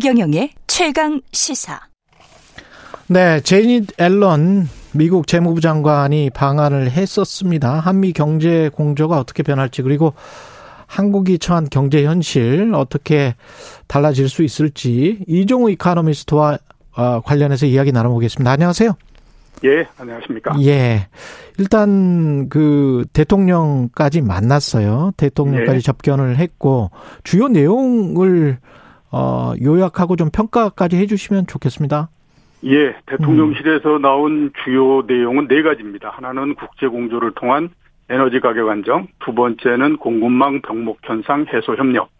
최경영의 최강 시사. 네, 제닛 앨런 미국 재무부 장관이 방한을 했었습니다. 한미 경제 공조가 어떻게 변할지 그리고 한국이 처한 경제 현실 어떻게 달라질 수 있을지 이종우 이카노미스트와 어, 관련해서 이야기 나눠보겠습니다. 안녕하세요. 예, 안녕하십니까. 예. 일단 그 대통령까지 만났어요. 대통령까지 예. 접견을 했고 주요 내용을 어 요약하고 좀 평가까지 해 주시면 좋겠습니다. 예, 대통령실에서 음. 나온 주요 내용은 네 가지입니다. 하나는 국제 공조를 통한 에너지 가격 안정, 두 번째는 공급망 병목 현상 해소 협력,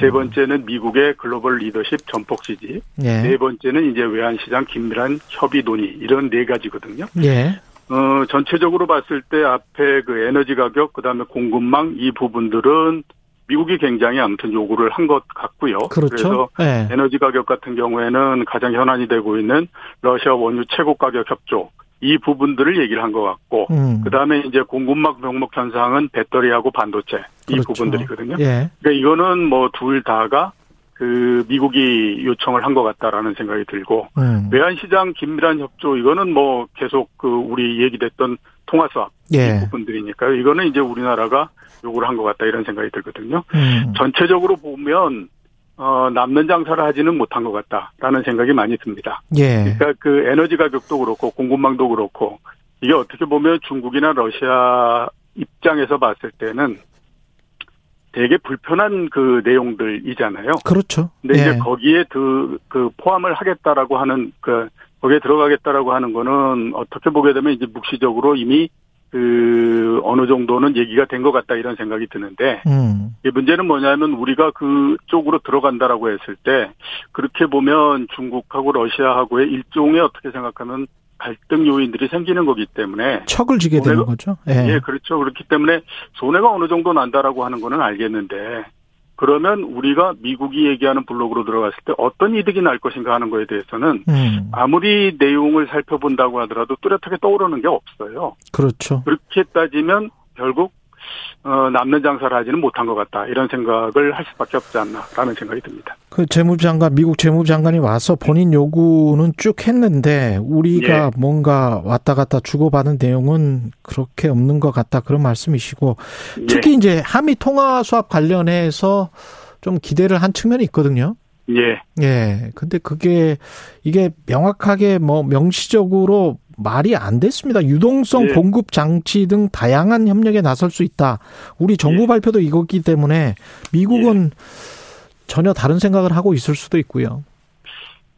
세 번째는 미국의 글로벌 리더십 전폭 지지. 예. 네 번째는 이제 외환 시장 긴밀한 협의 논의 이런 네 가지거든요. 예. 어, 전체적으로 봤을 때 앞에 그 에너지 가격, 그 다음에 공급망 이 부분들은 미국이 굉장히 아무튼 요구를 한 것 같고요. 그렇죠. 그래서 네. 에너지 가격 같은 경우에는 가장 현안이 되고 있는 러시아 원유 최고 가격 협조 이 부분들을 얘기를 한 것 같고 음. 그다음에 이제 공급망 병목 현상은 배터리하고 반도체 이 그렇죠. 부분들이거든요. 예. 그러니까 이거는 뭐 둘 다가 그 미국이 요청을 한 것 같다라는 생각이 들고 음. 외환 시장 긴밀한 협조 이거는 뭐 계속 그 우리 얘기됐던 통화 수합 예. 이 부분들이니까요. 이거는 이제 우리나라가 요구를 한 것 같다 이런 생각이 들거든요. 음. 전체적으로 보면 어, 남는 장사를 하지는 못한 것 같다라는 생각이 많이 듭니다. 예. 그러니까 그 에너지 가격도 그렇고 공급망도 그렇고 이게 어떻게 보면 중국이나 러시아 입장에서 봤을 때는 되게 불편한 그 내용들이잖아요. 그렇죠. 근데 예. 이제 거기에 그, 그 포함을 하겠다라고 하는 그 거기에 들어가겠다라고 하는 거는 어떻게 보게 되면 이제 묵시적으로 이미 그 어느 정도는 얘기가 된 것 같다 이런 생각이 드는데 음. 문제는 뭐냐면 우리가 그쪽으로 들어간다라고 했을 때 그렇게 보면 중국하고 러시아하고의 일종의 어떻게 생각하면 갈등 요인들이 생기는 거기 때문에 척을 지게 되는 거죠. 예. 예, 그렇죠. 그렇기 때문에 손해가 어느 정도 난다라고 하는 거는 알겠는데 그러면 우리가 미국이 얘기하는 블록으로 들어갔을 때 어떤 이득이 날 것인가 하는 거에 대해서는 음. 아무리 내용을 살펴본다고 하더라도 뚜렷하게 떠오르는 게 없어요. 그렇죠. 그렇게 따지면 결국 어, 남는 장사를 하지는 못한 것 같다. 이런 생각을 할 수밖에 없지 않나라는 생각이 듭니다. 그 재무장관, 미국 재무장관이 와서 본인 요구는 쭉 했는데 우리가 예. 뭔가 왔다 갔다 주고받은 내용은 그렇게 없는 것 같다. 그런 말씀이시고 특히 예. 이제 한미 통화 수합 관련해서 좀 기대를 한 측면이 있거든요. 예. 예. 근데 그게 이게 명확하게 뭐 명시적으로 말이 안 됐습니다. 유동성 예. 공급 장치 등 다양한 협력에 나설 수 있다. 우리 정부 예. 발표도 이거기 때문에 미국은 예. 전혀 다른 생각을 하고 있을 수도 있고요.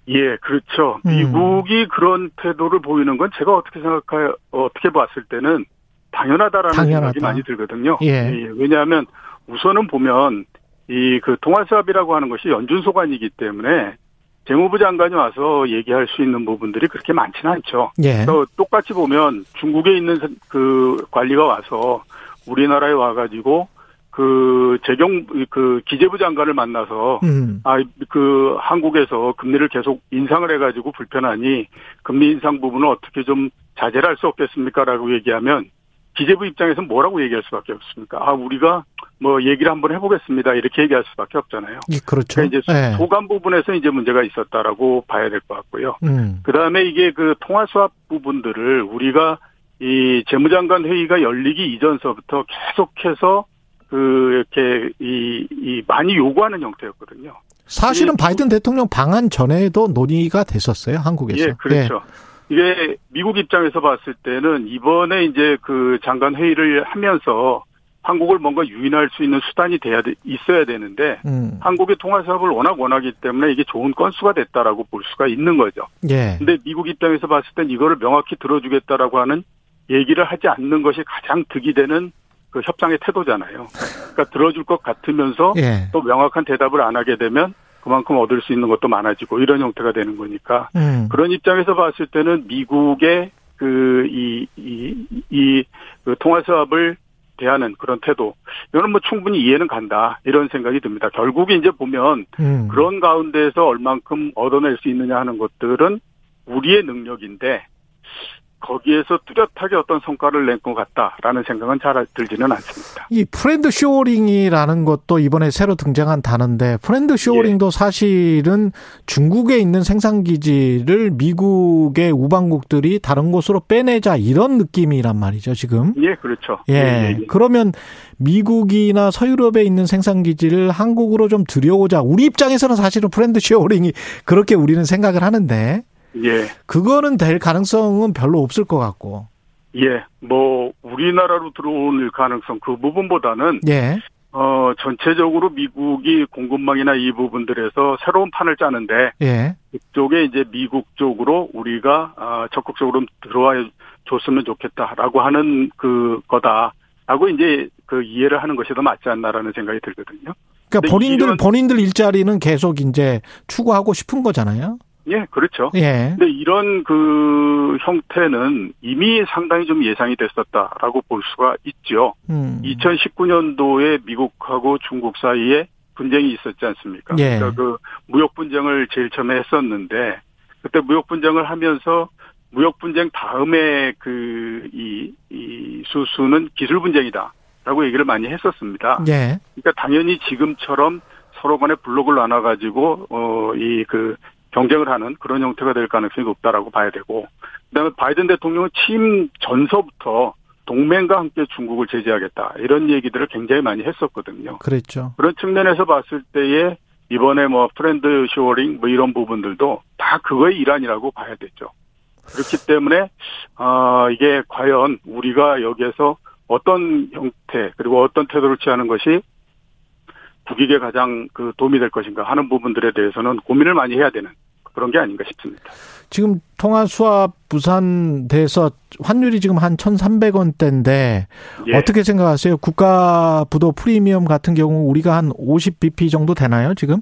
예, 그렇죠. 음. 미국이 그런 태도를 보이는 건 제가 어떻게 생각해 어떻게 봤을 때는 당연하다라는 당연하다. 생각이 많이 들거든요. 예. 예. 왜냐하면 우선은 보면 이 그 통화수합이라고 하는 것이 연준 소관이기 때문에 재무부 장관이 와서 얘기할 수 있는 부분들이 그렇게 많지는 않죠. 예. 또 똑같이 보면 중국에 있는 그 관리가 와서 우리나라에 와가지고 그 재경 그 기재부 장관을 만나서 음. 아그 한국에서 금리를 계속 인상을 해가지고 불편하니 금리 인상 부분을 어떻게 좀 자제를 할 수 없겠습니까라고 얘기하면 기재부 입장에서는 뭐라고 얘기할 수밖에 없습니까? 아 우리가 뭐 얘기를 한번 해보겠습니다 이렇게 얘기할 수밖에 없잖아요. 예, 그렇죠. 그러니까 이제 네. 소관 부분에서 이제 문제가 있었다라고 봐야 될 것 같고요. 음. 그 다음에 이게 그 통화 수합 부분들을 우리가 이 재무장관 회의가 열리기 이전서부터 계속해서 그 이렇게 이, 이 많이 요구하는 형태였거든요. 사실은 바이든 대통령 방한 전에도 논의가 됐었어요 한국에서. 예, 그렇죠. 예. 이게 미국 입장에서 봤을 때는 이번에 이제 그 장관 회의를 하면서 한국을 뭔가 유인할 수 있는 수단이 돼야 돼, 있어야 되는데 음. 한국의 통화 사업을 워낙 원하기 때문에 이게 좋은 건수가 됐다라고 볼 수가 있는 거죠. 예. 근데 미국 입장에서 봤을 땐 이거를 명확히 들어주겠다라고 하는 얘기를 하지 않는 것이 가장 득이 되는 그 협상의 태도잖아요. 그러니까 들어줄 것 같으면서 예. 또 명확한 대답을 안 하게 되면 그만큼 얻을 수 있는 것도 많아지고 이런 형태가 되는 거니까 음. 그런 입장에서 봤을 때는 미국의 그 이 이이 그 통화 사업을 대하는 그런 태도 이거는 뭐 충분히 이해는 간다 이런 생각이 듭니다. 결국에 이제 보면 음. 그런 가운데서 얼만큼 얻어낼 수 있느냐 하는 것들은 우리의 능력인데 거기에서 뚜렷하게 어떤 성과를 낸 것 같다라는 생각은 잘 들지는 않습니다. 이 friend-shoring이라는 것도 이번에 새로 등장한 단어인데 friend-shoring도 예. 사실은 중국에 있는 생산 기지를 미국의 우방국들이 다른 곳으로 빼내자 이런 느낌이란 말이죠, 지금. 예, 그렇죠. 예. 예, 예, 예. 그러면 미국이나 서유럽에 있는 생산 기지를 한국으로 좀 들여오자. 우리 입장에서는 사실은 friend-shoring이 그렇게 우리는 생각을 하는데 예. 그거는 될 가능성은 별로 없을 것 같고. 예. 뭐 우리나라로 들어올 가능성 그 부분보다는 예. 어 전체적으로 미국이 공급망이나 이 부분들에서 새로운 판을 짜는데 예. 그쪽에 이제 미국 쪽으로 우리가 아 적극적으로 들어와 줬으면 좋겠다라고 하는 그 거다라고 이제 그 이해를 하는 것이 더 맞지 않나라는 생각이 들거든요. 그러니까 본인들 본인들 일자리는 계속 이제 추구하고 싶은 거잖아요. 예, 그렇죠. 예. 근데 이런 그 형태는 이미 상당히 좀 예상이 됐었다라고 볼 수가 있죠. 음. 2019년도에 미국하고 중국 사이에 분쟁이 있었지 않습니까? 예. 그러니까 그 무역 분쟁을 제일 처음에 했었는데 그때 무역 분쟁을 하면서 무역 분쟁 다음에 그이 이 수수는 기술 분쟁이다라고 얘기를 많이 했었습니다. 예. 그러니까 당연히 지금처럼 서로 간에 블록을 나눠 가지고 어이 그 경쟁을 하는 그런 형태가 될 가능성이 높다라고 봐야 되고 그다음에 바이든 대통령은 취임 전서부터 동맹과 함께 중국을 제재하겠다 이런 얘기들을 굉장히 많이 했었거든요. 그랬죠. 그런 측면에서 봤을 때에 이번에 뭐 friend-shoring 뭐 이런 부분들도 다 그거의 일환이라고 봐야 되죠. 그렇기 때문에 아 이게 과연 우리가 여기에서 어떤 형태 그리고 어떤 태도를 취하는 것이 국익에 가장 그 도움이 될 것인가 하는 부분들에 대해서는 고민을 많이 해야 되는 그런 게 아닌가 싶습니다. 지금 통화 수합 부산돼서 환율이 지금 한 1,300원대인데 예. 어떻게 생각하세요? 국가 부도 프리미엄 같은 경우 우리가 한 50bp 정도 되나요, 지금?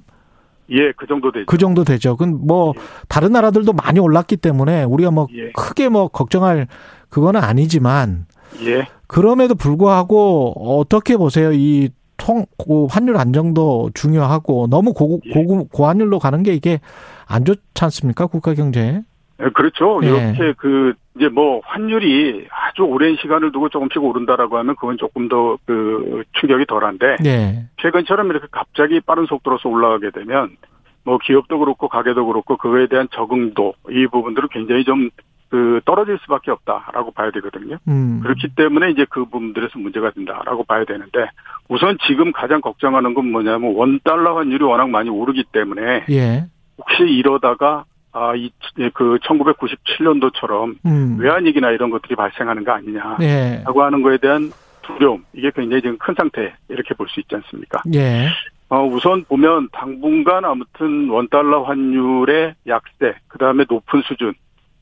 예, 그 정도 되죠. 그 정도 되죠. 그뭐 예. 다른 나라들도 많이 올랐기 때문에 우리가 뭐 예. 크게 뭐 걱정할 그거는 아니지만 예. 그럼에도 불구하고 어떻게 보세요? 이 통, 그 환율 안정도 중요하고 너무 고, 예. 고, 고환율로 가는 게 이게 안 좋지 않습니까? 국가 경제에? 예, 그렇죠. 예. 이렇게 그, 이제 뭐 환율이 아주 오랜 시간을 두고 조금씩 오른다라고 하면 그건 조금 더 그 충격이 덜한데. 예. 최근처럼 이렇게 갑자기 빠른 속도로서 올라가게 되면 뭐 기업도 그렇고 가게도 그렇고 그거에 대한 적응도 이 부분들은 굉장히 좀 그 떨어질 수밖에 없다라고 봐야 되거든요. 음. 그렇기 때문에 이제 그 부분들에서 문제가 된다라고 봐야 되는데 우선 지금 가장 걱정하는 건 뭐냐면 원 달러 환율이 워낙 많이 오르기 때문에 예. 혹시 이러다가 아 이 그 1997년도처럼 음. 외환위기나 이런 것들이 발생하는 거 아니냐라고 예. 하는 거에 대한 두려움 이게 굉장히 지금 큰 상태 이렇게 볼 수 있지 않습니까? 예. 어, 우선 보면 당분간 아무튼 원달러 환율의 약세, 그 다음에 높은 수준,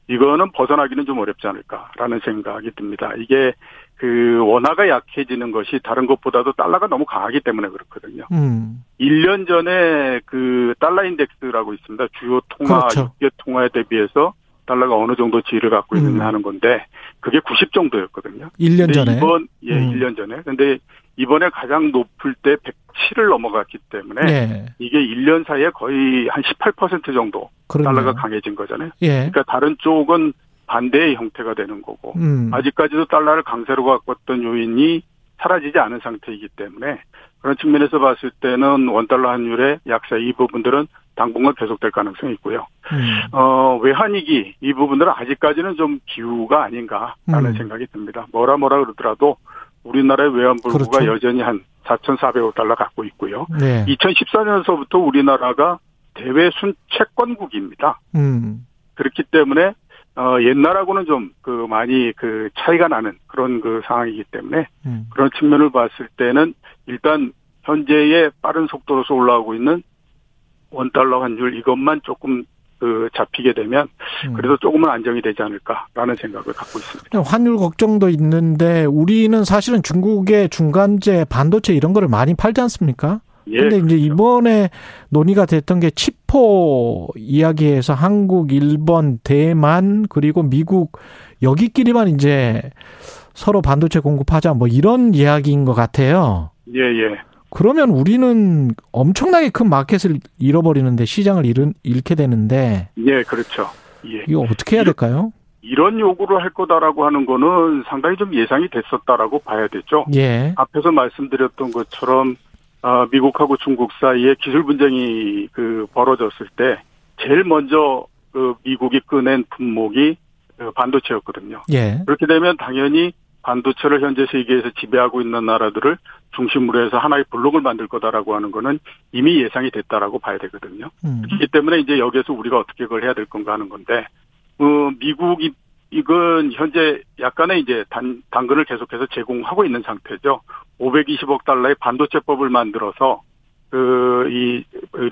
이거는 벗어나기는 좀 어렵지 않을까라는 생각이 듭니다. 이게 그 원화가 약해지는 것이 다른 것보다도 달러가 너무 강하기 때문에 그렇거든요. 음. 1년 전에 그 달러 인덱스라고 있습니다. 주요 통화, 그렇죠. 개 통화에 대비해서 달러가 어느 정도 지위를 갖고 있느냐 음. 하는 건데 그게 90 정도였거든요. 1년 전에. 이번 예, 음. 1년 전에. 근데 이번에 가장 높을 때 107을 넘어갔기 때문에 네. 이게 1년 사이에 거의 한 18% 정도 그러네요. 달러가 강해진 거잖아요. 예. 그러니까 다른 쪽은 반대의 형태가 되는 거고 음. 아직까지도 달러를 강세로 갖고 왔던 요인이 사라지지 않은 상태이기 때문에 그런 측면에서 봤을 때는 원달러 환율의 약세 이 부분들은 당분간 계속될 가능성이 있고요. 음. 어, 외환위기 이 부분들은 아직까지는 좀 기후가 아닌가라는 음. 생각이 듭니다. 뭐라 뭐라 그러더라도 우리나라의 외환불구가 그렇죠. 여전히 한 4,400억 달러 갖고 있고요. 네. 2014년서부터 우리나라가 대외 순채권국입니다. 음. 그렇기 때문에 어 옛날하고는 좀 그 많이 그 차이가 나는 그런 그 상황이기 때문에 음. 그런 측면을 봤을 때는 일단 현재의 빠른 속도로서 올라오고 있는 원 달러 환율 이것만 조금 그 잡히게 되면 음. 그래도 조금은 안정이 되지 않을까라는 생각을 갖고 있습니다. 환율 걱정도 있는데 우리는 사실은 중국의 중간재 반도체 이런 거를 많이 팔지 않습니까? 예, 근데 이제 그렇죠. 이번에 논의가 됐던 게 치포 이야기에서 한국, 일본, 대만 그리고 미국 여기끼리만 이제 서로 반도체 공급하자 뭐 이런 이야기인 것 같아요. 예, 예. 그러면 우리는 엄청나게 큰 마켓을 잃어버리는데 시장을 잃은, 잃게 되는데 예, 그렇죠. 예. 이거 어떻게 해야 될까요? 이런 요구를 할 거다라고 하는 거는 상당히 좀 예상이 됐었다라고 봐야 되죠. 예. 앞에서 말씀드렸던 것처럼 아, 미국하고 중국 사이에 기술 분쟁이 그 벌어졌을 때 제일 먼저 그 미국이 꺼낸 품목이 그 반도체였거든요. 예. 그렇게 되면 당연히 반도체를 현재 세계에서 지배하고 있는 나라들을 중심으로 해서 하나의 블록을 만들 거다라고 하는 거는 이미 예상이 됐다라고 봐야 되거든요. 음. 그렇기 때문에 이제 여기에서 우리가 어떻게 그걸 해야 될 건가 하는 건데, 어, 미국이 이건 현재 약간의 이제 단, 당근을 계속해서 제공하고 있는 상태죠. 520억 달러의 반도체법을 만들어서 그, 이,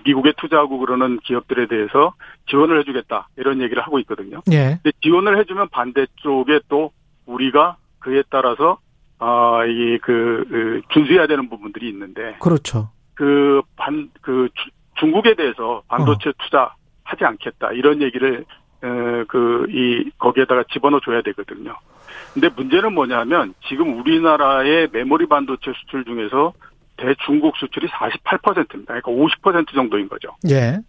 미국에 투자하고 그러는 기업들에 대해서 지원을 해주겠다. 이런 얘기를 하고 있거든요. 예. 근데 지원을 해주면 반대쪽에 또 우리가 그에 따라서, 아, 이, 그, 그, 준수해야 되는 부분들이 있는데. 그렇죠. 그, 반, 그, 중국에 대해서 반도체 어. 투자 하지 않겠다. 이런 얘기를, 에, 그, 이, 거기에다가 집어넣어 줘야 되거든요. 근데 문제는 뭐냐면 지금 우리나라의 메모리 반도체 수출 중에서 대중국 수출이 48%입니다. 그러니까 50% 정도인 거죠. 예.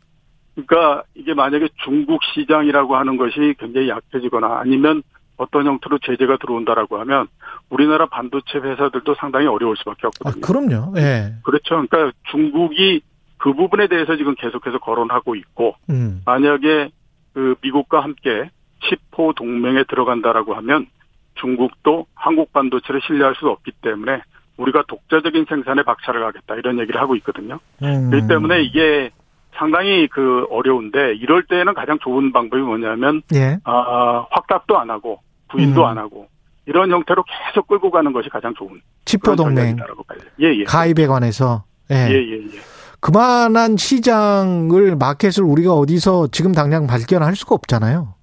그러니까 이게 만약에 중국 시장이라고 하는 것이 굉장히 약해지거나 아니면 어떤 형태로 제재가 들어온다라고 하면 우리나라 반도체 회사들도 상당히 어려울 수밖에 없거든요. 아, 그럼요. 예. 그렇죠. 그러니까 중국이 그 부분에 대해서 지금 계속해서 거론하고 있고 음. 만약에 그 미국과 함께 10호 동맹에 들어간다라고 하면 중국도 한국 반도체를 신뢰할 수 없기 때문에 우리가 독자적인 생산에 박차를 가겠다 이런 얘기를 하고 있거든요. 음. 그렇기 때문에 이게 상당히 그 어려운데 이럴 때는 가장 좋은 방법이 뭐냐면 예. 아, 확답도 안 하고 부인도 음. 안 하고 이런 형태로 계속 끌고 가는 것이 가장 좋은 치포 동맹 예, 예. 가입에 관해서 예. 예, 예, 예. 그만한 시장을 마켓을 우리가 어디서 지금 당장 발견할 수가 없잖아요.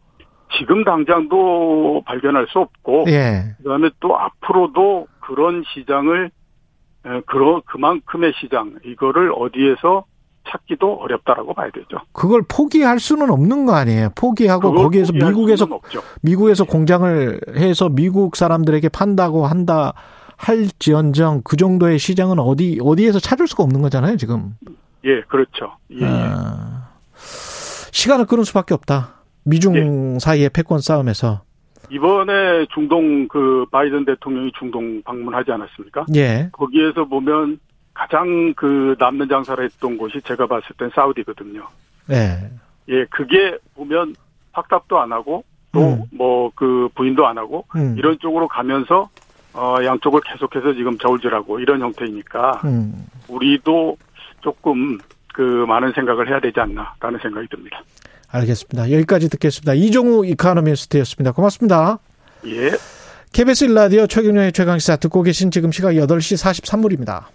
지금 당장도 발견할 수 없고 예. 그다음에 또 앞으로도 그런 시장을 그런 그만큼의 시장 이거를 어디에서 찾기도 어렵다라고 봐야 되죠. 그걸 포기할 수는 없는 거 아니에요. 포기하고 거기에서 미국에서 미국에서 공장을 해서 미국 사람들에게 판다고 한다 할지언정 그 정도의 시장은 어디 어디에서 찾을 수가 없는 거잖아요, 지금. 예, 그렇죠. 예, 예. 아, 시간을 끄는 수밖에 없다. 미중 예. 사이의 패권 싸움에서. 이번에 중동 그 바이든 대통령이 중동 방문하지 않았습니까? 예. 거기에서 보면 가장 그 남는 장사를 했던 곳이 제가 봤을 땐 사우디거든요. 네. 예, 그게 보면 확답도 안 하고 또 뭐그 음. 부인도 안 하고 음. 이런 쪽으로 가면서 어 양쪽을 계속해서 지금 저울질하고 이런 형태이니까 음. 우리도 조금 그 많은 생각을 해야 되지 않나라는 생각이 듭니다. 알겠습니다. 여기까지 듣겠습니다. 이종우 이카노미스트였습니다. 고맙습니다. 예. KBS 일라디오 최경영의 최강시사 듣고 계신 지금 시각 8시 43분입니다.